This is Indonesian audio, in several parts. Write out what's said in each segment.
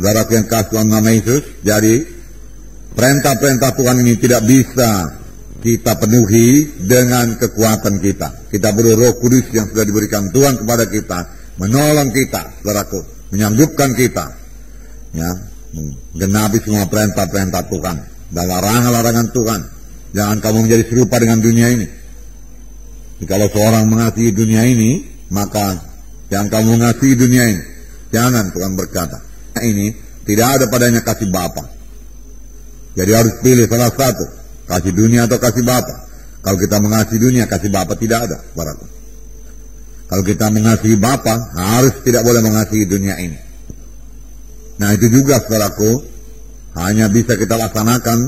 saudara yang kasih Tuhan nama Yesus, jadi perintah-perintah Tuhan ini tidak bisa kita penuhi dengan kekuatan kita. Kita perlu roh kudus yang sudah diberikan Tuhan kepada kita, menolong kita, saudaraku, menyanggupkan kita, ya, menggenapi semua perintah-perintah Tuhan dan larangan-larangan Tuhan. Jangan kamu menjadi serupa dengan dunia ini. Kalau seorang mengasihi dunia ini, maka yang kamu mengasihi dunia ini. Jangan Tuhan berkata. Ini tidak ada padanya kasih Bapa. Jadi harus pilih salah satu. Kasih dunia atau kasih Bapa. Kalau kita mengasihi dunia, kasih Bapa tidak ada. Baraku. Kalau kita mengasihi Bapa, harus tidak boleh mengasihi dunia ini. Nah itu juga saudaraku, hanya bisa kita laksanakan,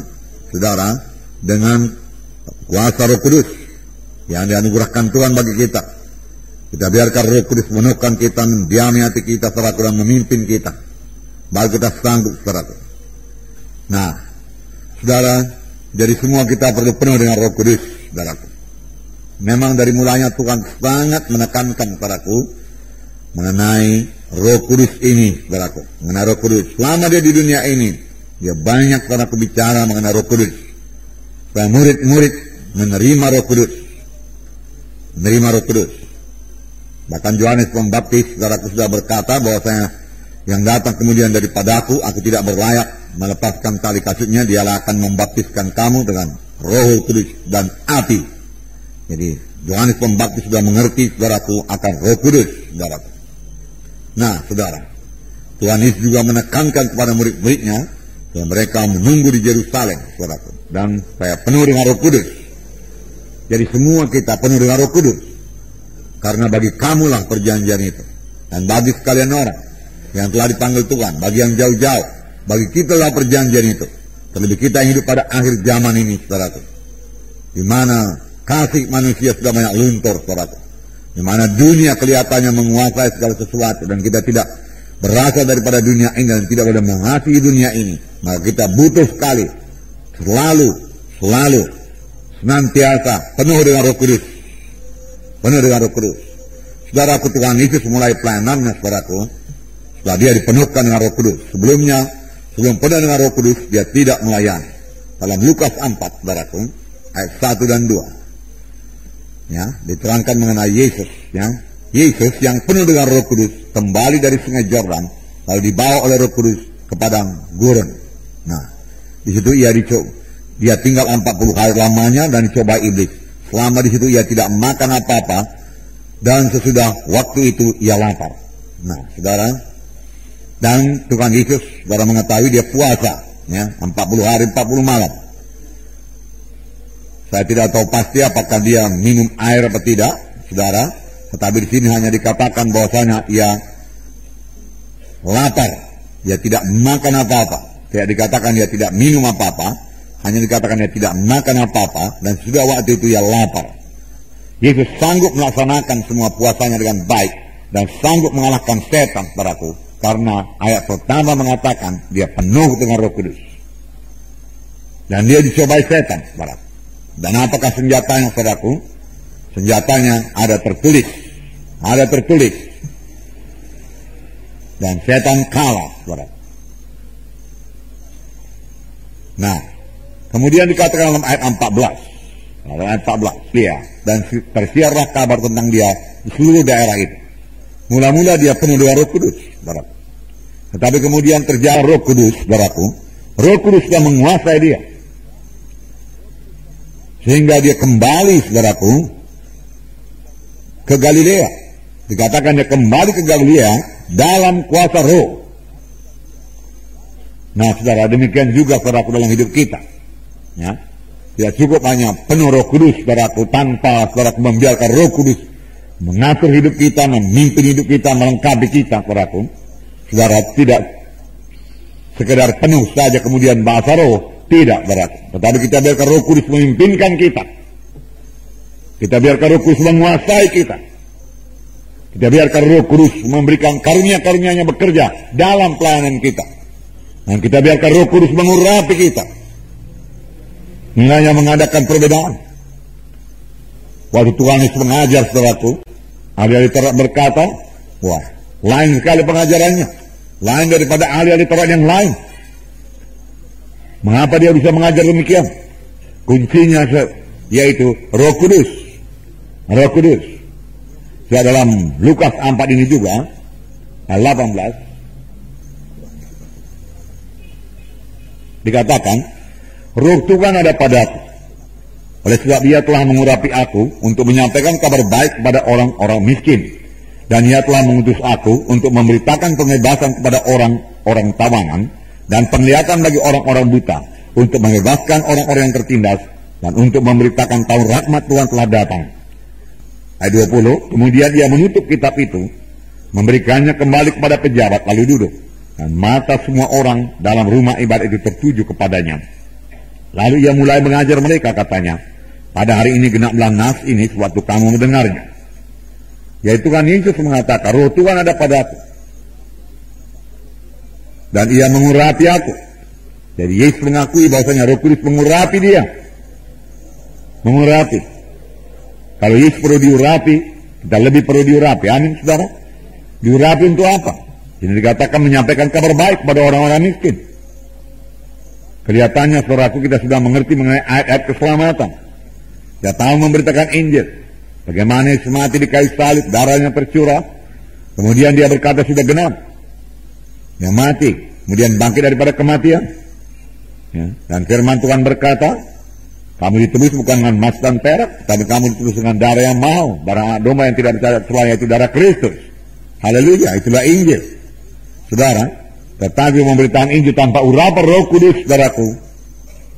saudara, dengan kuasa roh kudus yang dianugerahkan Tuhan bagi kita. Kita biarkan roh kudus menekan kita, mendiami hati kita, saudaraku, dan memimpin kita. Baru kita sanggup, saudaraku. Nah, saudara, jadi semua kita perlu penuh dengan roh kudus, saudaraku. Memang dari mulanya Tuhan sangat menekankan saudaraku mengenai roh kudus ini, saudaraku. Mengenai roh kudus. Selama dia di dunia ini, dia banyak saudaraku bicara mengenai roh kudus. Supaya murid-murid menerima roh kudus menerima roh kudus. Bahkan Yohanes Pembaptis, saudaraku sudah berkata bahwa saya yang datang kemudian daripadaku, aku tidak berlayak melepaskan tali kasutnya, dialah akan membaptiskan kamu dengan roh kudus dan api. Jadi Yohanes Pembaptis sudah mengerti saudaraku akan roh kudus, saudaraku. Nah, saudara, Tuhan Yesus juga menekankan kepada murid-muridnya yang mereka menunggu di Yerusalem, saudaraku. Dan saya penuh dengan roh kudus. Jadi semua kita penuh dengan roh kudus. Karena bagi kamulah perjanjian itu. Dan bagi sekalian orang yang telah dipanggil Tuhan. Bagi yang jauh-jauh. Bagi kita lah perjanjian itu. Terlebih kita yang hidup pada akhir zaman ini, saudaraku. Di mana kasih manusia sudah banyak luntur, saudaraku. Di mana dunia kelihatannya menguasai segala sesuatu. Dan kita tidak berasal daripada dunia ini dan tidak boleh mengasihi dunia ini. Maka kita butuh sekali. Selalu, selalu senantiasa penuh dengan roh kudus. Penuh dengan roh kudus. Saudaraku Tuhan Yesus mulai pelayanannya saudaraku. Setelah dia dipenuhkan dengan roh kudus. Sebelumnya, sebelum penuh dengan roh kudus, dia tidak melayani. Dalam Lukas 4, saudaraku, ayat 1 dan 2. Ya, diterangkan mengenai Yesus. Ya, Yesus yang penuh dengan roh kudus, kembali dari sungai Jordan, lalu dibawa oleh roh kudus ke padang gurun. Nah, di situ ia dicoba dia tinggal 40 hari lamanya dan coba iblis. Selama di situ ia tidak makan apa-apa dan sesudah waktu itu ia lapar. Nah, saudara, dan Tuhan Yesus saudara mengetahui dia puasa, ya, 40 hari 40 malam. Saya tidak tahu pasti apakah dia minum air atau tidak, saudara. Tetapi di sini hanya dikatakan bahwasanya ia lapar, dia tidak makan apa-apa. Tidak dikatakan dia tidak minum apa-apa, hanya dikatakan dia tidak makan apa-apa dan sudah waktu itu ia lapar. Yesus sanggup melaksanakan semua puasanya dengan baik dan sanggup mengalahkan setan, saudaraku. Karena ayat pertama mengatakan dia penuh dengan roh kudus. Dan dia dicobai setan, saudaraku. Dan apakah senjatanya, saudaraku? Senjatanya ada tertulis. Ada tertulis. Dan setan kalah, saudaraku. Nah, Kemudian dikatakan dalam ayat 14. Dalam ayat 14. Dia. Dan tersiarlah kabar tentang dia di seluruh daerah itu. Mula-mula dia penuh dengan roh kudus. Tetapi kemudian terjadi roh kudus. Baraku. Roh kudus sudah menguasai dia. Sehingga dia kembali, saudaraku, ke Galilea. Dikatakan dia kembali ke Galilea dalam kuasa roh. Nah, saudara, demikian juga saudaraku dalam hidup kita. Ya. Tidak cukup hanya penuh roh kudus, saudaraku, tanpa saudaraku membiarkan roh kudus mengatur hidup kita, memimpin hidup kita, melengkapi kita, saudaraku. Saudara tidak sekedar penuh saja kemudian bahasa roh, tidak, saudaraku. Tetapi kita biarkan roh kudus memimpinkan kita. Kita biarkan roh kudus menguasai kita. Kita biarkan roh kudus memberikan karunia-karunianya bekerja dalam pelayanan kita. Dan kita biarkan roh kudus mengurapi kita Nilainya mengadakan perbedaan. Waktu Tuhan Yesus mengajar saudaraku, ada yang berkata, wah, lain sekali pengajarannya. lain daripada ahli-ahli Taurat yang lain. Mengapa dia bisa mengajar demikian? Kuncinya yaitu Roh Kudus. Roh Kudus. Ya dalam Lukas 4 ini juga 18 dikatakan Roh Tuhan ada padaku. Oleh sebab dia telah mengurapi aku untuk menyampaikan kabar baik kepada orang-orang miskin. Dan ia telah mengutus aku untuk memberitakan pembebasan kepada orang-orang tawanan dan penglihatan bagi orang-orang buta. Untuk membebaskan orang-orang yang tertindas dan untuk memberitakan tahun rahmat Tuhan telah datang. Ayat 20, kemudian dia menutup kitab itu, memberikannya kembali kepada pejabat lalu duduk. Dan mata semua orang dalam rumah ibadat itu tertuju kepadanya. Lalu ia mulai mengajar mereka katanya, pada hari ini genaplah nas ini sewaktu kamu mendengarnya. Yaitu kan Yesus mengatakan, roh Tuhan ada padaku. Dan ia mengurapi aku. Jadi Yesus mengakui bahwasanya roh kudus mengurapi dia. Mengurapi. Kalau Yesus perlu diurapi, kita lebih perlu diurapi. Amin, saudara. Diurapi untuk apa? Ini dikatakan menyampaikan kabar baik kepada orang-orang miskin. Kelihatannya saudaraku kita sudah mengerti mengenai ayat-ayat keselamatan. Kita tahu memberitakan Injil. Bagaimana Yesus mati di kayu salib, darahnya tercurah. Kemudian dia berkata sudah genap. Dia mati. Kemudian bangkit daripada kematian. Ya. Dan firman Tuhan berkata, kamu ditebus bukan dengan emas dan perak, tapi kamu ditebus dengan darah yang mau. Darah domba yang tidak bisa selain itu darah Kristus. Haleluya, itulah Injil. Saudara, tetapi memberitakan Injil tanpa urapan roh kudus, saudaraku,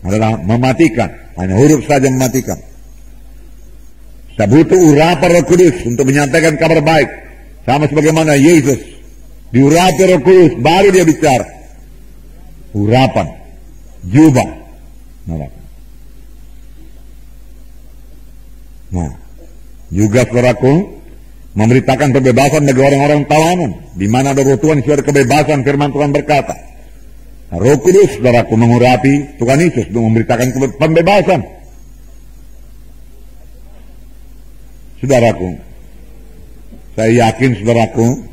adalah mematikan. Hanya huruf saja mematikan. Kita butuh urapan roh kudus untuk menyampaikan kabar baik. Sama sebagaimana Yesus diurapi roh kudus, baru dia bicara. Urapan, jubah. Nah, juga saudaraku, memberitakan kebebasan bagi orang-orang tawanan. Di mana ada roh Tuhan sudah ada kebebasan firman Tuhan berkata. Nah, roh Kudus, saudaraku, mengurapi Tuhan Yesus untuk memberitakan pembebasan. Saudaraku, saya yakin saudaraku,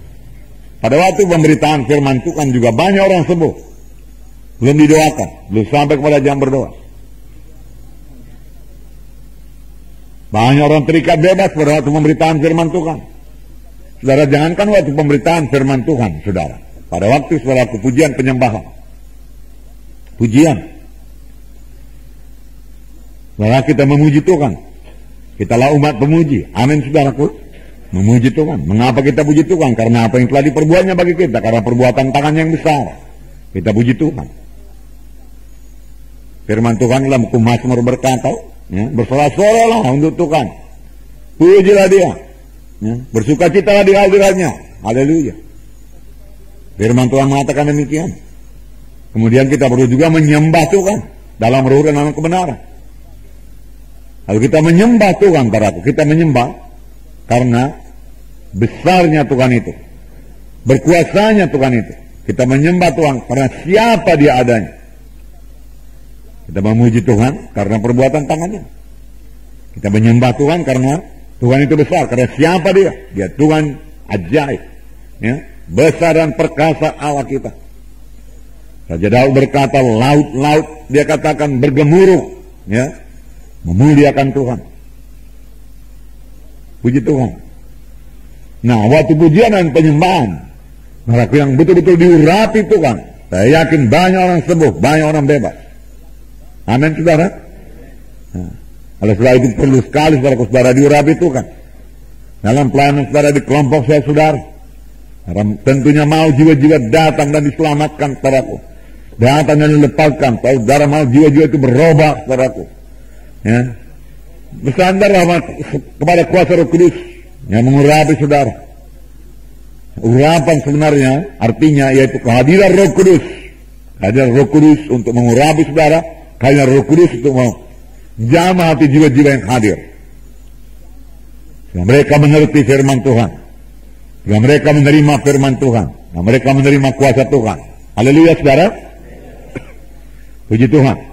pada waktu pemberitaan firman Tuhan juga banyak orang sembuh. Belum didoakan, belum sampai kepada jam berdoa. Banyak orang terikat bebas pada waktu pemberitaan firman Tuhan. Saudara jangankan waktu pemberitaan firman Tuhan, saudara. Pada waktu saudara pujian penyembahan. Pujian. Saudara kita memuji Tuhan. Kitalah umat pemuji. Amin saudaraku. Memuji Tuhan. Mengapa kita puji Tuhan? Karena apa yang telah diperbuatnya bagi kita. Karena perbuatan tangan yang besar. Kita puji Tuhan. Firman Tuhan dalam Mazmur berkata, Ya, bersorak-soraklah untuk Tuhan. Pujilah dia. Ya, bersuka citalah di hadirannya. Haleluya. Firman Tuhan mengatakan demikian. Kemudian kita perlu juga menyembah Tuhan dalam roh dan dalam kebenaran. Kalau kita menyembah Tuhan, para kita menyembah karena besarnya Tuhan itu. Berkuasanya Tuhan itu. Kita menyembah Tuhan karena siapa dia adanya. Kita memuji Tuhan karena perbuatan tangannya. Kita menyembah Tuhan karena Tuhan itu besar. Karena siapa dia? Dia Tuhan ajaib. Ya, besar dan perkasa Allah kita. Raja Daud berkata, laut-laut dia katakan bergemuruh. Ya, memuliakan Tuhan. Puji Tuhan. Nah, waktu pujian dan penyembahan, mereka yang betul-betul diurapi Tuhan, saya yakin banyak orang sembuh, banyak orang bebas. Amin saudara. Nah, oleh sebab itu perlu sekali saudara-saudara diurapi itu kan. Dalam pelayanan saudara di kelompok saya saudara. Tentunya mau jiwa-jiwa datang dan diselamatkan saudaraku. Datang dan dilepaskan. Saudara mau jiwa-jiwa itu berubah saudaraku. Ya. Bersandarlah kepada kuasa roh kudus yang mengurapi saudara. Urapan sebenarnya artinya yaitu kehadiran roh kudus. Kehadiran roh kudus untuk mengurapi saudara hanya roh kudus untuk mau jamah hati jiwa-jiwa yang hadir. Yang mereka mengerti firman Tuhan. Yang mereka menerima firman Tuhan. Yang mereka menerima kuasa Tuhan. Haleluya saudara. Puji Tuhan.